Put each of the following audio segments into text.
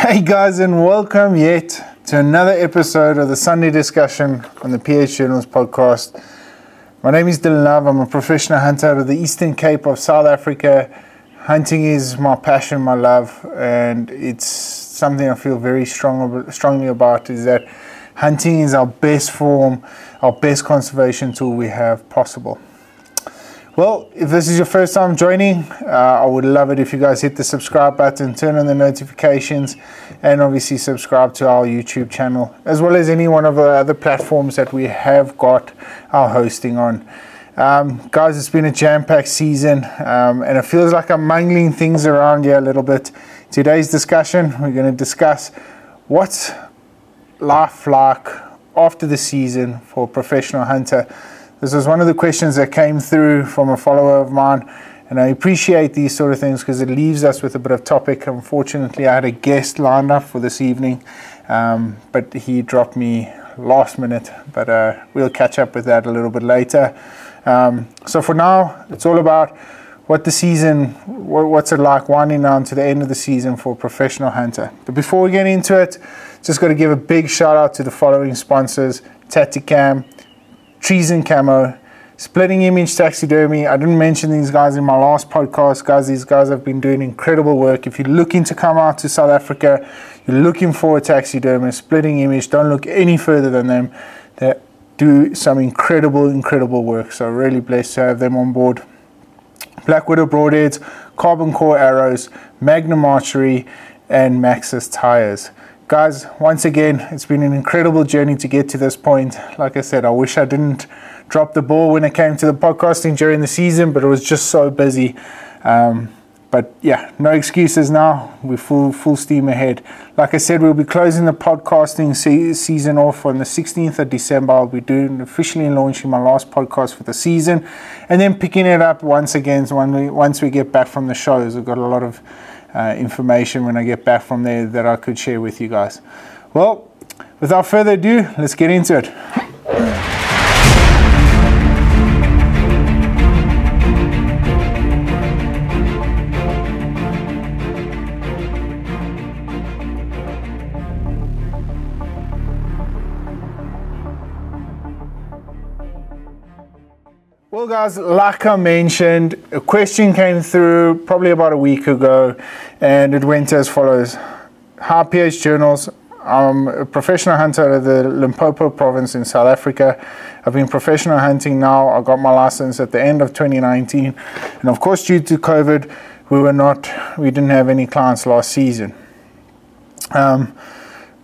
Hey guys, and welcome yet to another episode of the Sunday discussion on the PH Journals podcast. My name is Dylan Love. I'm a professional hunter out of the Eastern Cape of South Africa. Hunting is my passion, my love, and it's something I feel very strong, strongly about. Is that hunting is our best form, our best conservation tool we have possible. Well, if this is your first time joining, uh, I would love it if you guys hit the subscribe button, turn on the notifications, and obviously subscribe to our YouTube channel, as well as any one of the other platforms that we have got our hosting on. Um, guys, it's been a jam packed season, um, and it feels like I'm mangling things around here a little bit. Today's discussion, we're going to discuss what's life like after the season for professional hunter. This was one of the questions that came through from a follower of mine, and I appreciate these sort of things because it leaves us with a bit of topic. Unfortunately, I had a guest lined up for this evening, um, but he dropped me last minute. But uh, we'll catch up with that a little bit later. Um, so for now, it's all about what the season, what's it like winding down to the end of the season for a professional hunter. But before we get into it, just got to give a big shout out to the following sponsors: Tactacam. Trees and Camo, Splitting Image Taxidermy. I didn't mention these guys in my last podcast, guys. These guys have been doing incredible work. If you're looking to come out to South Africa, you're looking for a taxidermist, Splitting Image, don't look any further than them. They do some incredible, incredible work. So, really blessed to have them on board. Black Widow Broadheads, Carbon Core Arrows, Magnum Archery, and Maxxis Tires guys, once again, it's been an incredible journey to get to this point. Like I said, I wish I didn't drop the ball when it came to the podcasting during the season, but it was just so busy. Um, but yeah, no excuses now. We're full full steam ahead. Like I said, we'll be closing the podcasting se- season off on the 16th of December. I'll be doing officially launching my last podcast for the season, and then picking it up once again when we once we get back from the shows. We've got a lot of uh, information when I get back from there that I could share with you guys. Well, without further ado, let's get into it. Guys, like I mentioned, a question came through probably about a week ago, and it went as follows Hi, PH Journals. I'm a professional hunter of the Limpopo province in South Africa. I've been professional hunting now. I got my license at the end of 2019. And of course, due to COVID, we were not, we didn't have any clients last season. Um,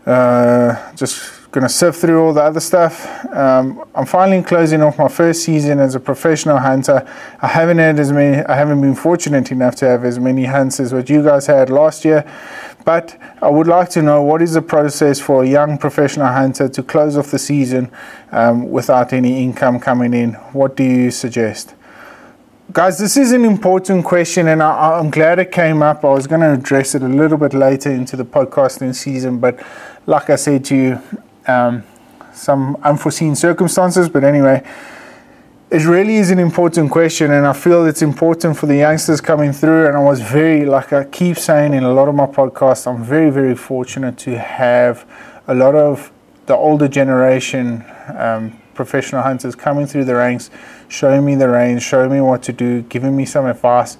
uh, just going to sift through all the other stuff. Um, I'm finally closing off my first season as a professional hunter. I haven't had as many. I haven't been fortunate enough to have as many hunts as what you guys had last year. But I would like to know what is the process for a young professional hunter to close off the season um, without any income coming in. What do you suggest? Guys, this is an important question, and I, am glad it came up. I was going to address it a little bit later into the podcasting season, but like I said to you, um, some unforeseen circumstances. But anyway, it really is an important question, and I feel it's important for the youngsters coming through. And I was very, like I keep saying in a lot of my podcasts, I'm very, very fortunate to have a lot of the older generation um, professional hunters coming through the ranks, showing me the range, showing me what to do, giving me some advice.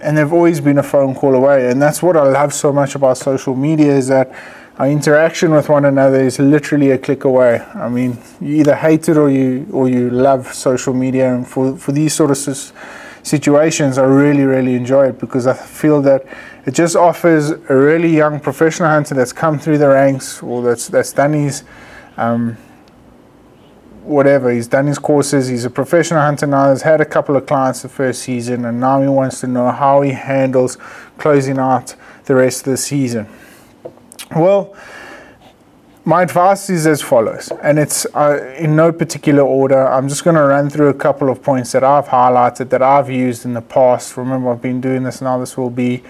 And they've always been a phone call away. And that's what I love so much about social media is that our interaction with one another is literally a click away. I mean, you either hate it or you or you love social media, and for for these sort of situations, I really really enjoy it because I feel that it just offers a really young professional hunter that's come through the ranks or that's that's done his. Um, whatever he's done his courses he's a professional hunter now he's had a couple of clients the first season and now he wants to know how he handles closing out the rest of the season well, my advice is as follows, and it's uh, in no particular order. I'm just going to run through a couple of points that I've highlighted that I've used in the past. Remember, I've been doing this now, this will be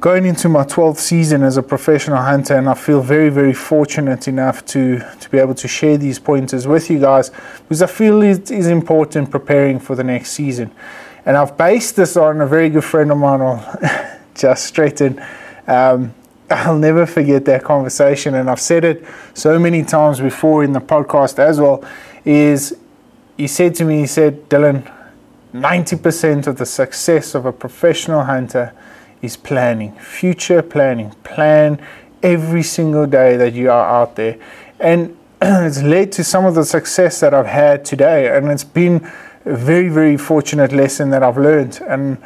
going into my 12th season as a professional hunter, and I feel very, very fortunate enough to, to be able to share these pointers with you guys because I feel it is important preparing for the next season. And I've based this on a very good friend of mine, just straight in. Um, I'll never forget that conversation, and I've said it so many times before in the podcast as well. Is he said to me, he said, Dylan, 90% of the success of a professional hunter is planning, future planning. Plan every single day that you are out there. And it's led to some of the success that I've had today. And it's been a very, very fortunate lesson that I've learned. And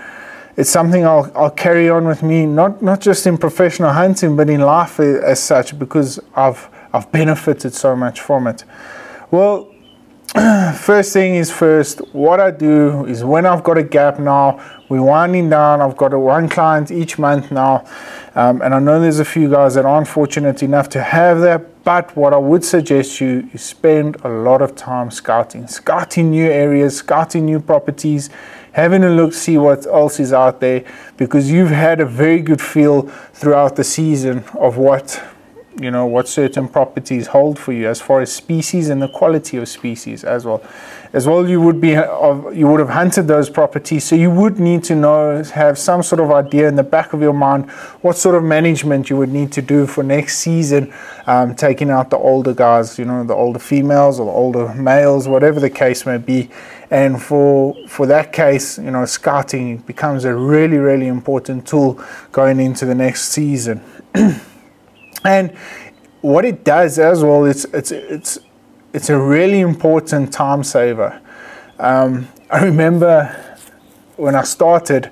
it's something I'll, I'll carry on with me, not, not just in professional hunting, but in life as such, because I've, I've benefited so much from it. Well, first thing is first, what I do is when I've got a gap now, we're winding down, I've got a one client each month now, um, and I know there's a few guys that aren't fortunate enough to have that, but what I would suggest you is spend a lot of time scouting, scouting new areas, scouting new properties, having a look, see what else is out there, because you've had a very good feel throughout the season of what you know what certain properties hold for you as far as species and the quality of species as well. As well you would be of, you would have hunted those properties so you would need to know have some sort of idea in the back of your mind what sort of management you would need to do for next season um, taking out the older guys you know the older females or the older males whatever the case may be. And for for that case you know scouting becomes a really really important tool going into the next season And what it does as well, it's it's it's it's a really important time saver. Um, I remember when I started,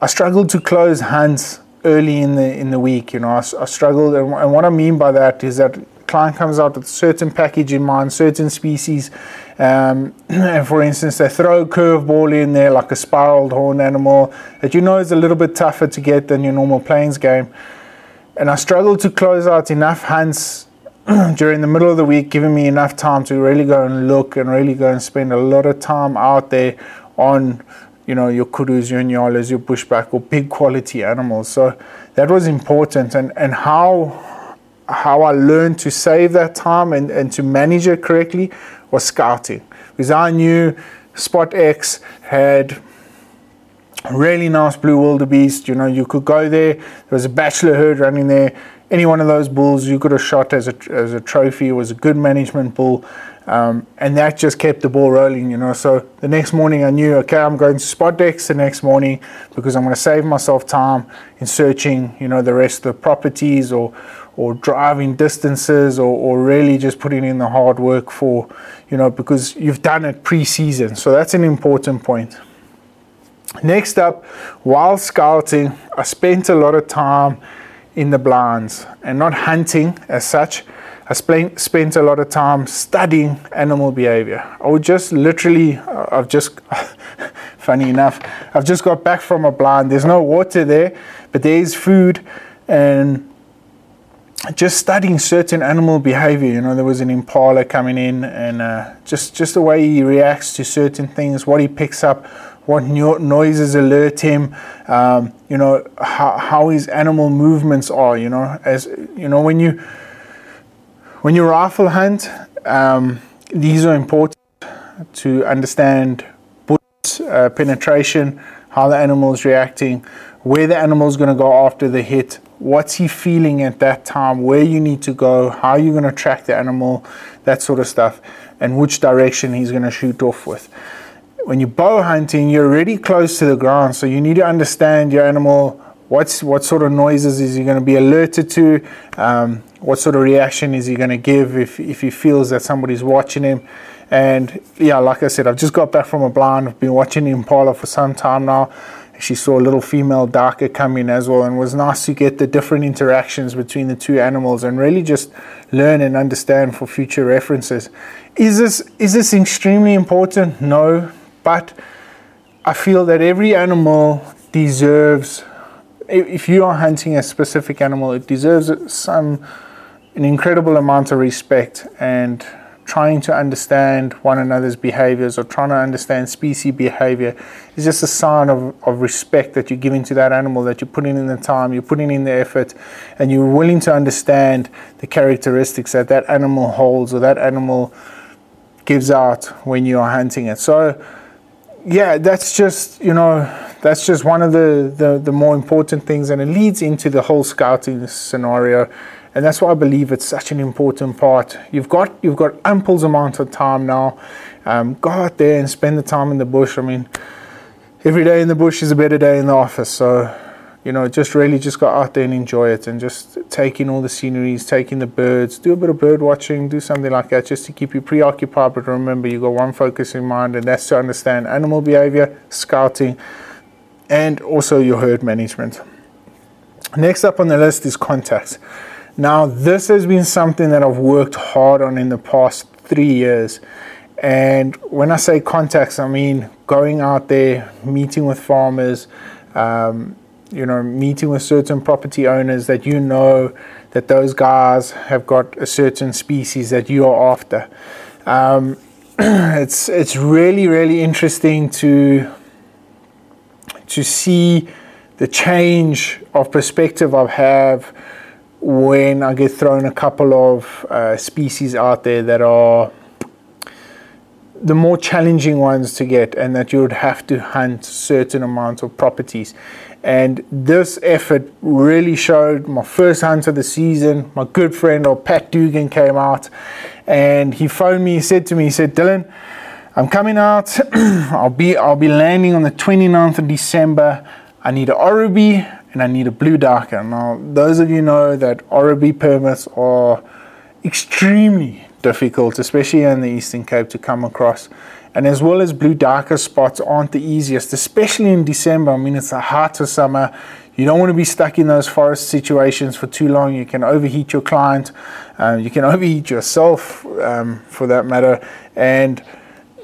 I struggled to close hands early in the in the week. You know, I, I struggled, and, and what I mean by that is that client comes out with a certain package in mind, certain species, um, and for instance, they throw a curveball in there like a spiraled horn animal that you know is a little bit tougher to get than your normal plains game. And I struggled to close out enough hunts during the middle of the week, giving me enough time to really go and look and really go and spend a lot of time out there on, you know, your kudus, your nyalas, your bushbuck, or big quality animals. So that was important. And, and how how I learned to save that time and, and to manage it correctly was scouting. Because I knew Spot X had really nice blue wildebeest. You know, you could go there. There was a bachelor herd running there. Any one of those bulls you could have shot as a as a trophy. It was a good management bull, um, and that just kept the ball rolling. You know, so the next morning I knew, okay, I'm going to spot X the next morning because I'm going to save myself time in searching. You know, the rest of the properties or or driving distances or, or really just putting in the hard work for, you know, because you've done it pre-season. So that's an important point. Next up, while scouting, I spent a lot of time in the blinds and not hunting as such. I spent, a lot of time studying animal behavior. I would just literally, uh, I've just, funny enough, I've just got back from a blind. There's no water there, but there is food and just studying certain animal behavior. You know, there was an impala coming in and uh, just, just the way he reacts to certain things, what he picks up, what noises alert him, um, you know, how, how his animal movements are, you know, as, you know, when you, when you rifle hunt, um, these are important to understand bullet uh, penetration, how the animal is reacting, where the animal is going to go after the hit, what's he feeling at that time, where you need to go, how you're going to track the animal, that sort of stuff, and which direction he's going to shoot off with when you're bow hunting, you're really close to the ground, so you need to understand your animal. What's what sort of noises is he going to be alerted to? Um, what sort of reaction is he going to give if if he feels that somebody's watching him? And yeah, like I said, I've just got back from a blind. I've been watching Impala for some time now. She saw a little female duiker come in as well, and it was nice to get the different interactions between the two animals and really just learn and understand for future references. Is this is this extremely important? No, but I feel that every animal deserves, if you are hunting a specific animal, it deserves some, an incredible amount of respect and trying to understand one another's behaviors or trying to understand species behavior is just a sign of, of respect that you're giving to that animal, that you're putting in the time, you're putting in the effort, and you're willing to understand the characteristics that that animal holds or that animal gives out when you are hunting it. So yeah, that's just you know that's just one of the, the the more important things, and it leads into the whole scouting scenario, and that's why I believe it's such an important part. You've got you've got ample amount of time now. Um, go out there and spend the time in the bush. I mean, every day in the bush is a better day in the office. So you know, just really just go out there and enjoy it and just take in all the sceneries, take in the birds, do a bit of bird watching, do something like that just to keep you preoccupied. But remember, you've got one focus in mind, and that's to understand animal behavior, scouting, and also your herd management. Next up on the list is contacts. Now, this has been something that I've worked hard on in the past three years. And when I say contacts, I mean going out there, meeting with farmers, um, you know, meeting with certain property owners that you know that those guys have got a certain species that you are after. Um, it's it's really really interesting to to see the change of perspective I have when I get thrown a couple of uh, species out there that are the more challenging ones to get and that you would have to hunt certain amounts of properties and this effort really showed my first hunt of the season. My good friend, or Pat Dugan, came out and he phoned me. He said to me, he said, Dylan, I'm coming out. I'll be I'll be landing on the 29th of December. I need an Oribi and I need a blue duiker. Now, those of you know that Oribi permits are extremely difficult, especially in the Eastern Cape, to come across and as well as blue duiker spots aren't the easiest, especially in December. I mean, it's heart of summer. You don't want to be stuck in those forest situations for too long. You can overheat your client, um, you can overheat yourself um, for that matter. And,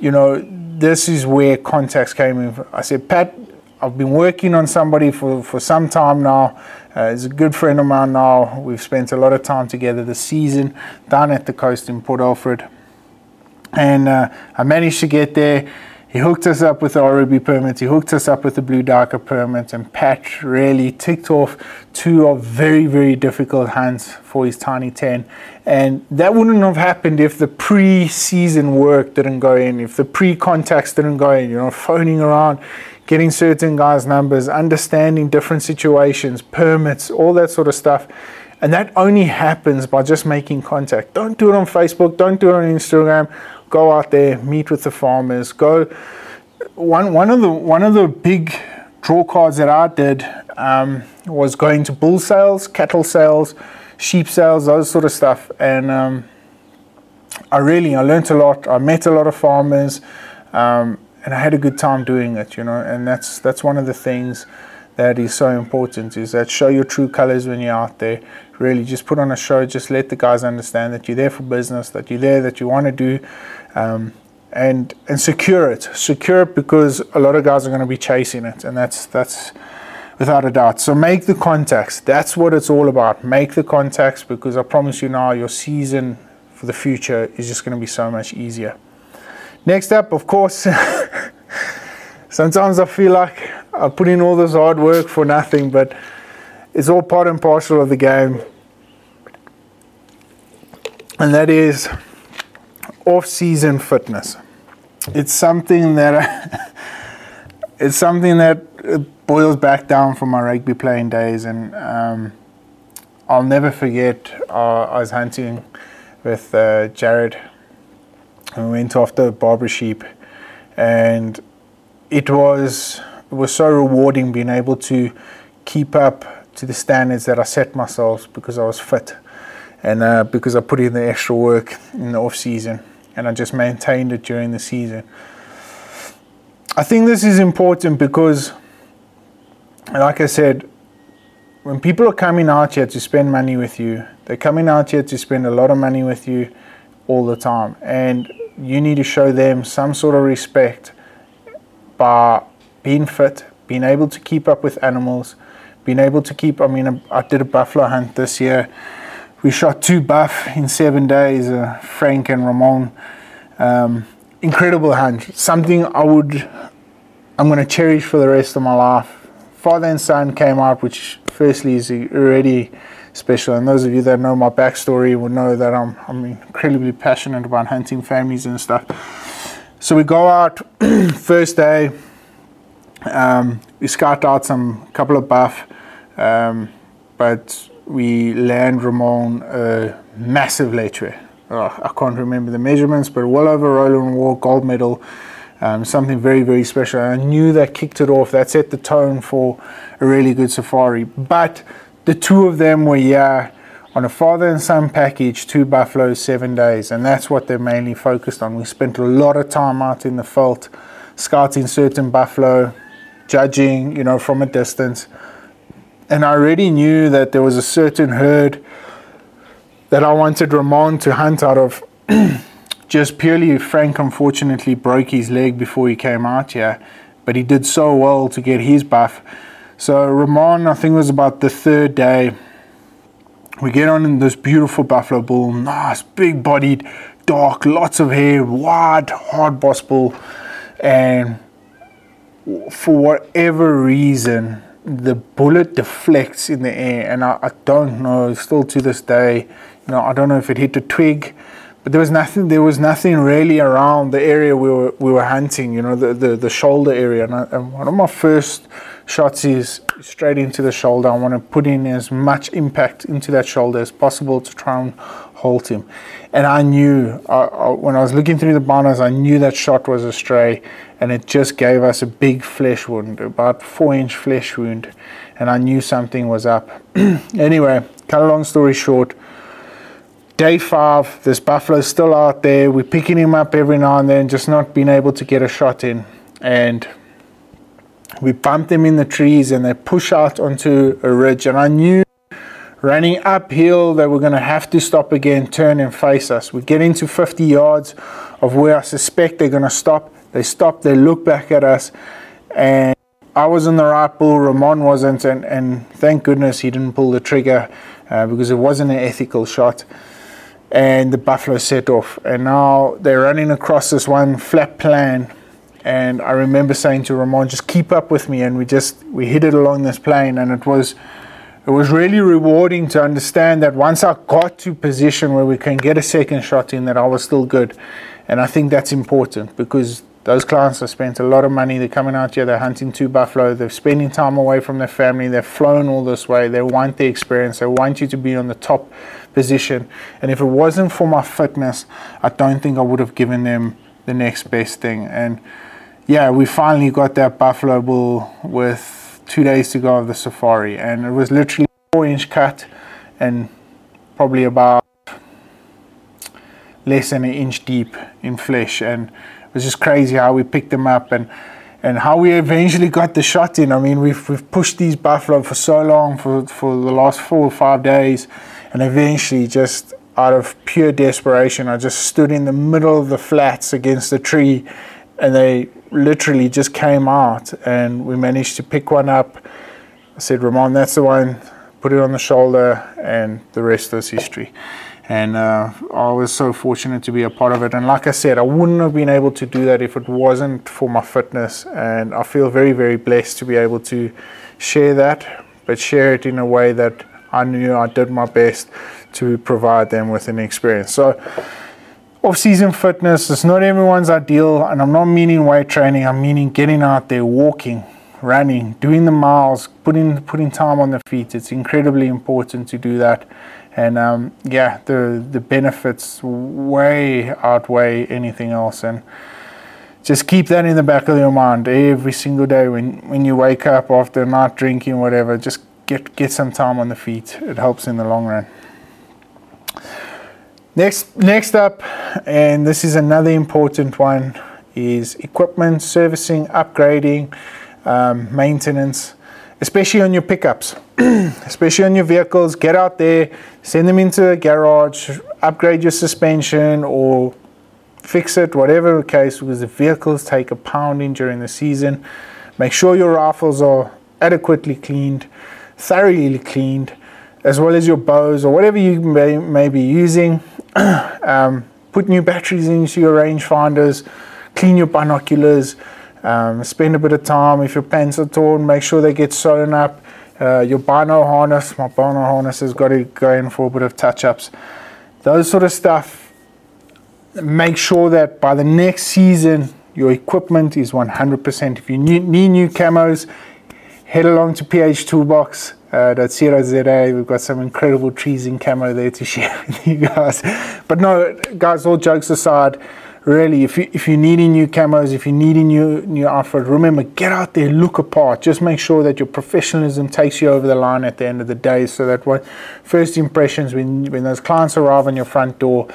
you know, this is where contacts came in. I said, Pat, I've been working on somebody for, for some time now. Uh, he's a good friend of mine now. We've spent a lot of time together this season down at the coast in Port Alfred and uh, I managed to get there. He hooked us up with the Oribi permit. He hooked us up with the Blue Duiker permit, and Pat really ticked off two of very, very difficult hunts for his Tiny 10. And that wouldn't have happened if the pre-season work didn't go in, if the pre-contacts didn't go in, you know, phoning around, getting certain guys' numbers, understanding different situations, permits, all that sort of stuff. And that only happens by just making contact. Don't do it on Facebook, don't do it on Instagram go out there, meet with the farmers, go. One, one, of the, one of the big draw cards that I did um, was going to bull sales, cattle sales, sheep sales, those sort of stuff. And um, I really, I learned a lot. I met a lot of farmers, um, and I had a good time doing it, you know. And that's that's one of the things that is so important is that show your true colors when you're out there. Really, just put on a show. Just let the guys understand that you're there for business, that you're there, that you want to do um, and and secure it. Secure it because a lot of guys are going to be chasing it, and that's that's without a doubt. So make the contacts. That's what it's all about. Make the contacts because I promise you now, your season for the future is just going to be so much easier. Next up, of course, sometimes I feel like I put in all this hard work for nothing, but it's all part and parcel of the game. And that is off-season fitness. It's something that it's something that boils back down from my rugby playing days, and um, I'll never forget. Uh, I was hunting with uh, Jared, and we went after Barbary sheep, and it was it was so rewarding being able to keep up to the standards that I set myself because I was fit and uh, because I put in the extra work in the off season and I just maintained it during the season. I think this is important because, like I said, when people are coming out here to spend money with you, they're coming out here to spend a lot of money with you all the time. And you need to show them some sort of respect by being fit, being able to keep up with animals, being able to keep. I mean, I did a buffalo hunt this year we shot two buff in seven days, uh, Frank and Ramon. Um, incredible hunt. Something I would, I'm going to cherish for the rest of my life. Father and son came out, which firstly is already special. And those of you that know my backstory will know that I'm, I'm incredibly passionate about hunting families and stuff. So we go out first day. Um, we scout out some couple of buff, um, but we land Ramon a massive lechwe. Oh, I can't remember the measurements, but well over Rowland Ward gold medal. Um, something very, very special. I knew that kicked it off. That set the tone for a really good safari. But the two of them were, yeah, on a father and son package, two buffaloes, seven days. And that's what they're mainly focused on. We spent a lot of time out in the veld, scouting certain buffalo, judging, you know, from a distance. And I already knew that there was a certain herd that I wanted Ramon to hunt out of. just purely Frank unfortunately broke his leg before he came out here, but he did so well to get his buff. So Ramon, I think was about the third day. We get on in this beautiful buffalo bull, nice, big bodied, dark, lots of hair, wide, hard boss bull, and for whatever reason, the bullet deflects in the air, and I, I don't know. Still to this day, you know, I don't know if it hit a twig but there was nothing there was nothing really around the area we were we were hunting you know the the, the shoulder area and, I, and, one of my first shots is straight into the shoulder i want to put in as much impact into that shoulder as possible to try and halt him and i knew I, I, when i was looking through the binos i knew that shot was a stray and it just gave us a big flesh wound about four inch flesh wound and i knew something was up anyway cut a long story short day five, this buffalo's still out there. We're picking him up every now and then, just not being able to get a shot in. And we bump them in the trees and they push out onto a ridge. And I knew running uphill they were going to have to stop again, turn and face us. We get into 50 yards of where I suspect they're going to stop. They stop, they look back at us, and I was in the right bull, Ramon wasn't, and, and thank goodness he didn't pull the trigger uh, because it wasn't an ethical shot and the buffalo set off. And now they're running across this one flat plan. And I remember saying to Ramon, just keep up with me. And we just, we hit it along this plain. And it was, it was really rewarding to understand that once I got to position where we can get a second shot in, that I was still good. And I think that's important because those clients have spent a lot of money. They're coming out here, they're hunting two buffalo, they're spending time away from their family, they've flown all this way, they want the experience, they want you to be on the top position. And if it wasn't for my fitness, I don't think I would have given them the next best thing. And yeah, we finally got that buffalo bull with two days to go of the safari, and it was literally four inch cut and probably about less than an inch deep in flesh and it was just crazy how we picked them up and and how we eventually got the shot in. I mean, we've we've pushed these buffalo for so long for for the last four or five days, and eventually, just out of pure desperation, I just stood in the middle of the flats against the tree, and they literally just came out, and we managed to pick one up. I said, Ramon, that's the one. Put it on the shoulder, and the rest is history and uh, I was so fortunate to be a part of it. And like I said, I wouldn't have been able to do that if it wasn't for my fitness. And I feel very, very blessed to be able to share that, but share it in a way that I knew I did my best to provide them with an experience. So, off-season fitness is not everyone's ideal, and I'm not meaning weight training. I'm meaning getting out there, walking, running, doing the miles, putting putting time on the feet. It's incredibly important to do that and um, yeah, the the benefits way outweigh anything else, and just keep that in the back of your mind every single day when when you wake up after not drinking whatever. Just get get some time on the feet. It helps in the long run. Next next up, and this is another important one, is equipment servicing, upgrading, um, maintenance especially on your pickups, especially on your vehicles. Get out there, send them into a garage, upgrade your suspension or fix it, whatever the case, because the vehicles take a pounding during the season. Make sure your rifles are adequately cleaned, thoroughly cleaned, as well as your bows or whatever you may, may be using. um, put new batteries into your rangefinders, clean your binoculars, um, spend a bit of time. If your pants are torn, make sure they get sewn up. Uh, your bino harness, my bino harness has got to go in for a bit of touch ups. Those sort of stuff make sure that by the next season your equipment is 100%. If you need, new camos, head along to PH Toolbox. Uh, We've got some incredible trees in camo there to share with you guys. But no, guys, all jokes aside, really, if you if you're needing new camos, if you're needing new new outfit, remember get out there, look apart. Just make sure that your professionalism takes you over the line at the end of the day, so that what first impressions when when those clients arrive on your front door,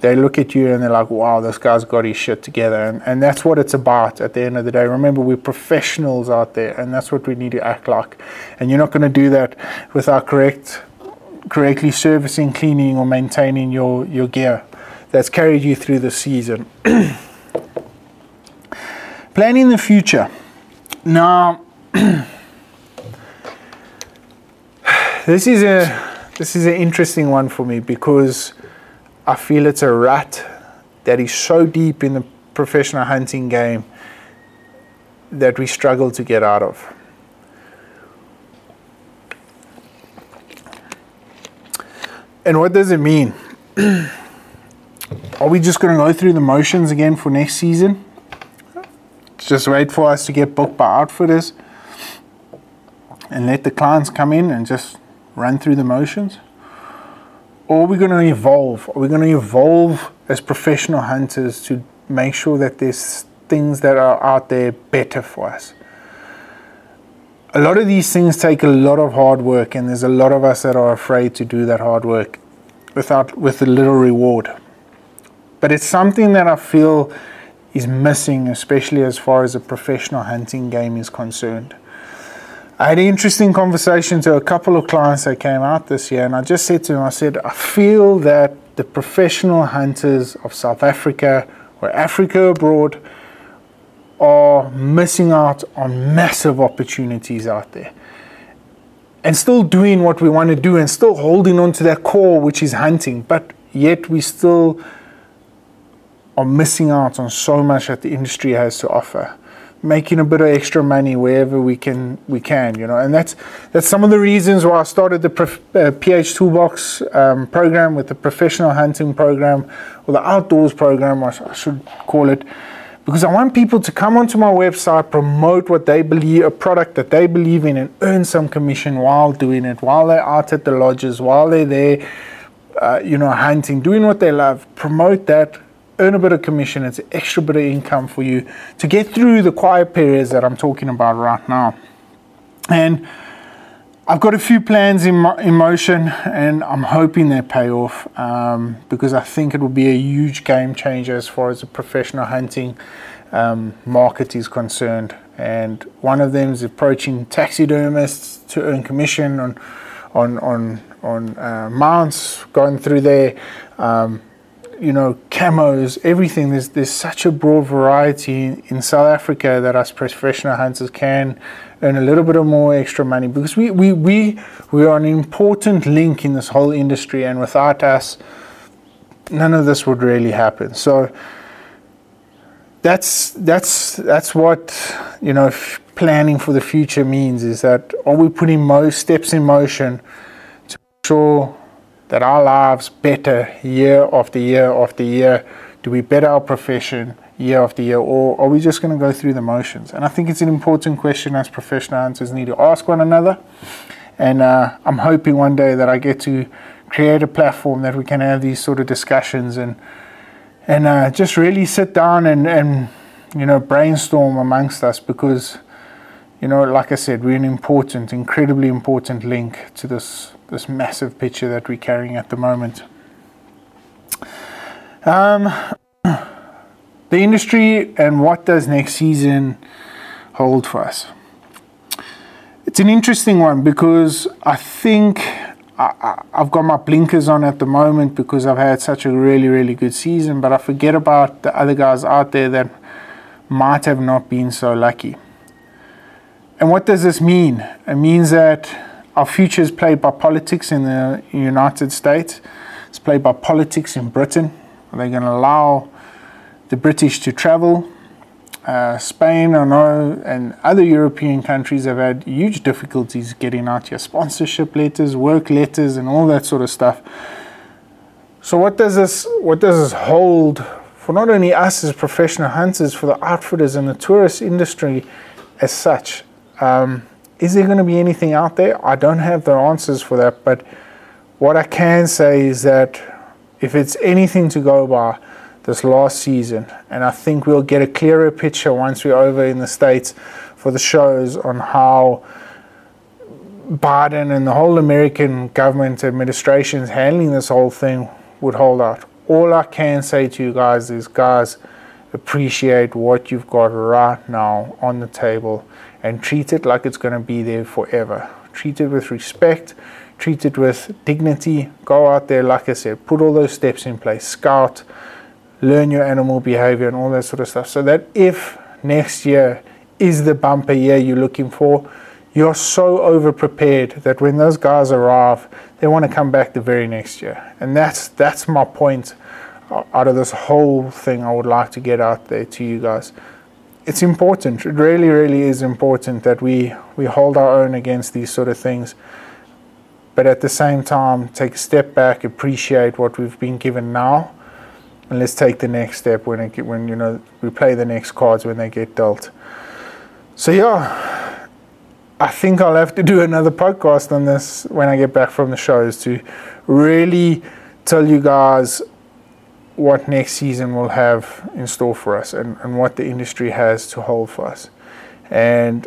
they look at you and they're like, wow, this guy's got his shit together. And, and that's what it's about at the end of the day. Remember, we're professionals out there, and that's what we need to act like. And you're not going to do that without correct, correctly servicing, cleaning, or maintaining your, your gear that's carried you through the season. Planning the future. Now, this is a this is an interesting one for me because I feel it's a rut that is so deep in the professional hunting game that we struggle to get out of. And what does it mean? Are we just going to go through the motions again for next season? Just wait for us to get booked by outfitters and let the clients come in and just run through the motions? Or are we going to evolve? Are we going to evolve as professional hunters to make sure that there's things that are out there better for us? A lot of these things take a lot of hard work, and there's a lot of us that are afraid to do that hard work without with a little reward. But it's something that I feel is missing, especially as far as a professional hunting game is concerned. I had an interesting conversation to a couple of clients that came out this year, and I just said to them, I said, I feel that the professional hunters of South Africa or Africa abroad are missing out on massive opportunities out there. And still doing what we want to do and still holding on to that core, which is hunting, but yet we still are missing out on so much that the industry has to offer making a bit of extra money wherever we can we can you know? And that's that's some of the reasons why I started the prof, uh, PH Toolbox um, program with the professional hunting program or the outdoors program I, I should call it. Because I want people to come onto my website promote what they believe a product that they believe in and earn some commission while doing it while they're out at the lodges while they're there uh, you know hunting doing what they love. Promote that earn a bit of commission, it's an extra bit of income for you to get through the quiet periods that I'm talking about right now. And I've got a few plans in, mo- in motion, and I'm hoping they pay off um, because I think it will be a huge game changer as far as the professional hunting um, market is concerned. And one of them is approaching taxidermists to earn commission on on on on uh, mounts, going through there. Um, you know, camos, everything. There's there's such a broad variety in South Africa that us professional hunters can earn a little bit of more extra money because we we we we are an important link in this whole industry, and without us, none of this would really happen. So that's that's that's what you know planning for the future means is that are we putting most steps in motion to ensure that our lives better year after year after year? Do we better our profession year after year, or are we just going to go through the motions? And I think it's an important question as professional answers need to ask one another. And uh, I'm hoping one day that I get to create a platform that we can have these sort of discussions and and uh, just really sit down and, and you know brainstorm amongst us because you know like I said we're an important, incredibly important link to this this massive picture that we're carrying at the moment. Um, the industry and what does next season hold for us? It's an interesting one because I think I, have got my blinkers on at the moment because I've had such a really, really good season, but I forget about the other guys out there that might have not been so lucky. And what does this mean? It means that our future is played by politics in the United States. It's played by politics in Britain. Are they going to allow the British to travel? Uh, Spain, I know, and other European countries have had huge difficulties getting out here sponsorship letters, work letters, and all that sort of stuff. So what does this what does this hold for not only us as professional hunters, for the outfitters and the tourist industry as such? Um, is there going to be anything out there? I don't have the answers for that, but what I can say is that if it's anything to go by this last season, and I think we'll get a clearer picture once we're over in the States for the shows on how Biden and the whole American government administration is handling this whole thing would hold out. All I can say to you guys is, guys, appreciate what you've got right now on the table and treat it like it's going to be there forever. Treat it with respect, treat it with dignity. Go out there, like I said, put all those steps in place, scout, learn your animal behavior, and all that sort of stuff. So that if next year is the bumper year you're looking for, you're so over prepared that when those guys arrive, they want to come back the very next year. And that's that's my point out of this whole thing I would like to get out there to you guys. It's important. It really, really is important that we, we hold our own against these sort of things. But at the same time, take a step back, appreciate what we've been given now, and let's take the next step when it, when you know we play the next cards when they get dealt. So yeah, I think I'll have to do another podcast on this when I get back from the shows to really tell you guys what next season will have in store for us and, and what the industry has to hold for us. And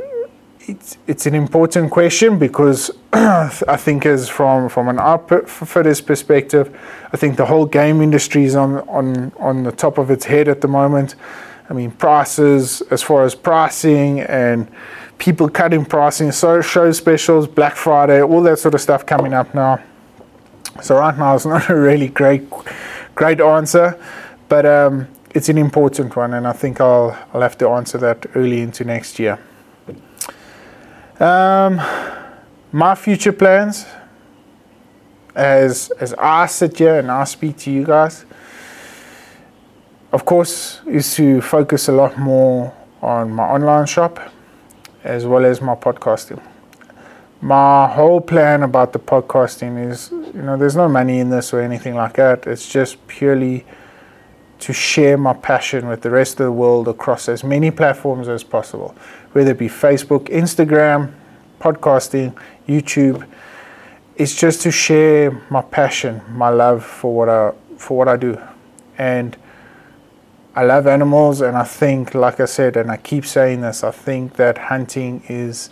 it's, it's an important question because I think as from, from an outfitter's perspective, I think the whole game industry is on, on, on the top of its head at the moment. I mean, prices, as far as pricing and people cutting pricing, so show specials, Black Friday, all that sort of stuff coming up now. So right now it's not a really great, great answer, but um, it's an important one, and I think I'll I'll have to answer that early into next year. Um, my future plans, as as I sit here and I speak to you guys, of course, is to focus a lot more on my online shop as well as my podcasting. My whole plan about the podcasting is, you know, there's no money in this or anything like that. It's just purely to share my passion with the rest of the world across as many platforms as possible, whether it be Facebook, Instagram, podcasting, YouTube. It's just to share my passion, my love for what I for what I do. And I love animals, and I think, like I said, and I keep saying this, I think that hunting is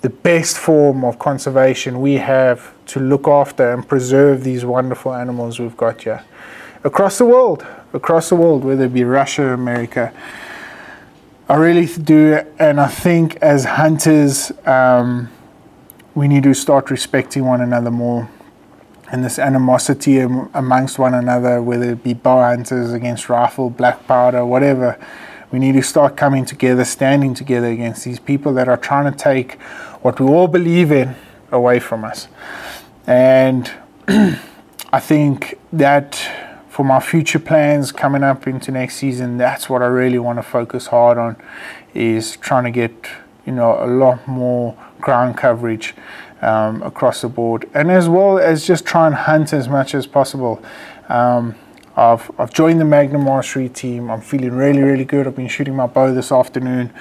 the best form of conservation we have to look after and preserve these wonderful animals we've got here across the world, across the world, whether it be Russia, America. I really do, and I think as hunters, um, we need to start respecting one another more and this animosity amongst one another, whether it be bow hunters against rifle, black powder, whatever. We need to start coming together, standing together against these people that are trying to take what we all believe in away from us. And I think that for my future plans coming up into next season, that's what I really want to focus hard on is trying to get, you know, a lot more ground coverage um, across the board, and as well as just try and hunt as much as possible. Um, I've, I've joined the Magnum Archery team. I'm feeling really, really good. I've been shooting my bow this afternoon.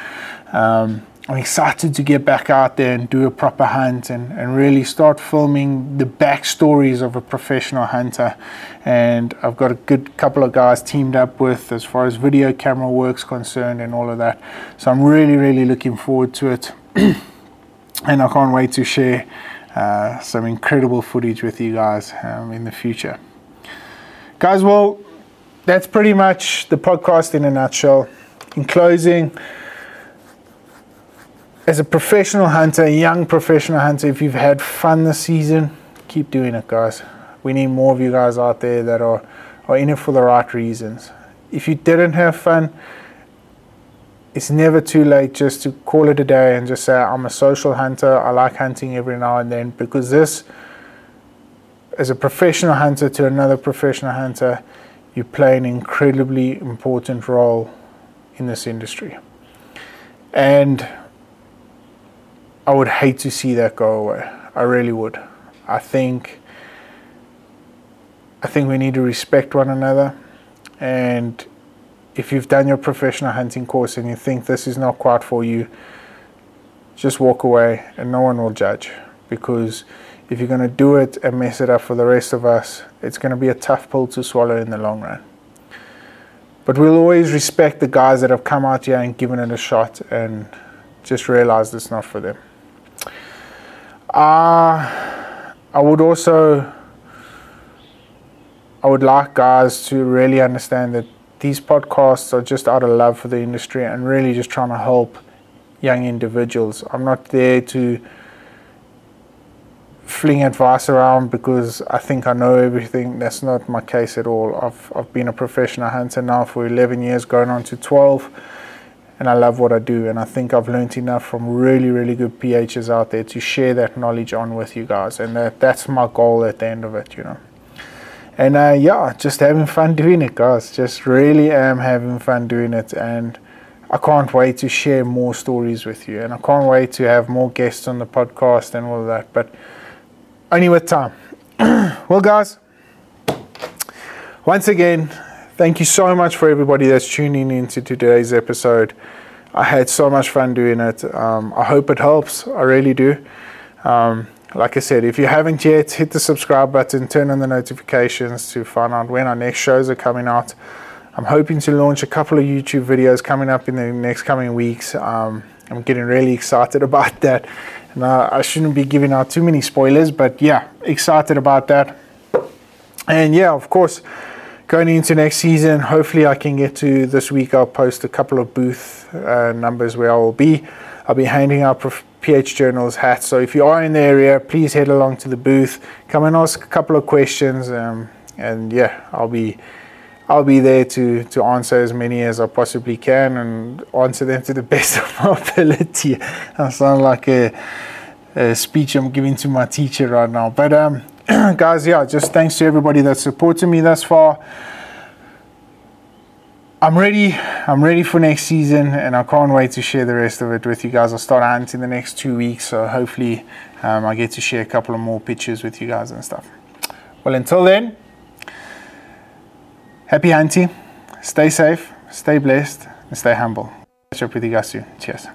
Um, I'm excited to get back out there and do a proper hunt and, and really start filming the backstories of a professional hunter. And I've got a good couple of guys teamed up with as far as video camera work's concerned and all of that. So I'm really, really looking forward to it. and I can't wait to share uh, some incredible footage with you guys um, in the future. Guys, well, that's pretty much the podcast in a nutshell. In closing, as a professional hunter, a young professional hunter, if you've had fun this season, keep doing it, guys. We need more of you guys out there that are, are in it for the right reasons. If you didn't have fun, it's never too late just to call it a day and just say, I'm a social hunter. I like hunting every now and then because this, as a professional hunter to another professional hunter, you play an incredibly important role in this industry. And I would hate to see that go away. I really would. I think I think we need to respect one another. And if you've done your professional hunting course and you think this is not quite for you, just walk away and no one will judge. Because if you're going to do it and mess it up for the rest of us, it's going to be a tough pill to swallow in the long run. But we'll always respect the guys that have come out here and given it a shot and just realized it's not for them. Uh, I would also I would like guys to really understand that these podcasts are just out of love for the industry and really just trying to help young individuals. I'm not there to fling advice around because I think I know everything. That's not my case at all. I've I've been a professional hunter now for 11 years, going on to 12, and I love what I do. And I think I've learned enough from really really good PHs out there to share that knowledge on with you guys. And that that's my goal at the end of it, you know. And uh, yeah, just having fun doing it, guys. Just really am having fun doing it, and I can't wait to share more stories with you. And I can't wait to have more guests on the podcast and all of that. But only with time. well, guys, once again, thank you so much for everybody that's tuning into today's episode. I had so much fun doing it. Um, I hope it helps. I really do. Um, like I said, if you haven't yet, hit the subscribe button, turn on the notifications to find out when our next shows are coming out. I'm hoping to launch a couple of YouTube videos coming up in the next coming weeks. Um, I'm getting really excited about that. And uh, I shouldn't be giving out too many spoilers, but yeah, excited about that. And yeah, of course, going into next season, hopefully I can get to this week. I'll post a couple of booth uh, numbers where I will be. I'll be handing out PH Journals hats. So if you are in the area, please head along to the booth. Come and ask a couple of questions. Um, and yeah, I'll be I'll be there to to answer as many as I possibly can and answer them to the best of my ability. I sound like a, a speech I'm giving to my teacher right now. But um, guys, yeah, just thanks to everybody that supported me thus far. I'm ready. I'm ready for next season, and I can't wait to share the rest of it with you guys. I'll start hunting the next two weeks, so hopefully, um, I get to share a couple of more pictures with you guys and stuff. Well, until then, happy hunting, stay safe, stay blessed, and stay humble. Catch up with you guys soon. Cheers.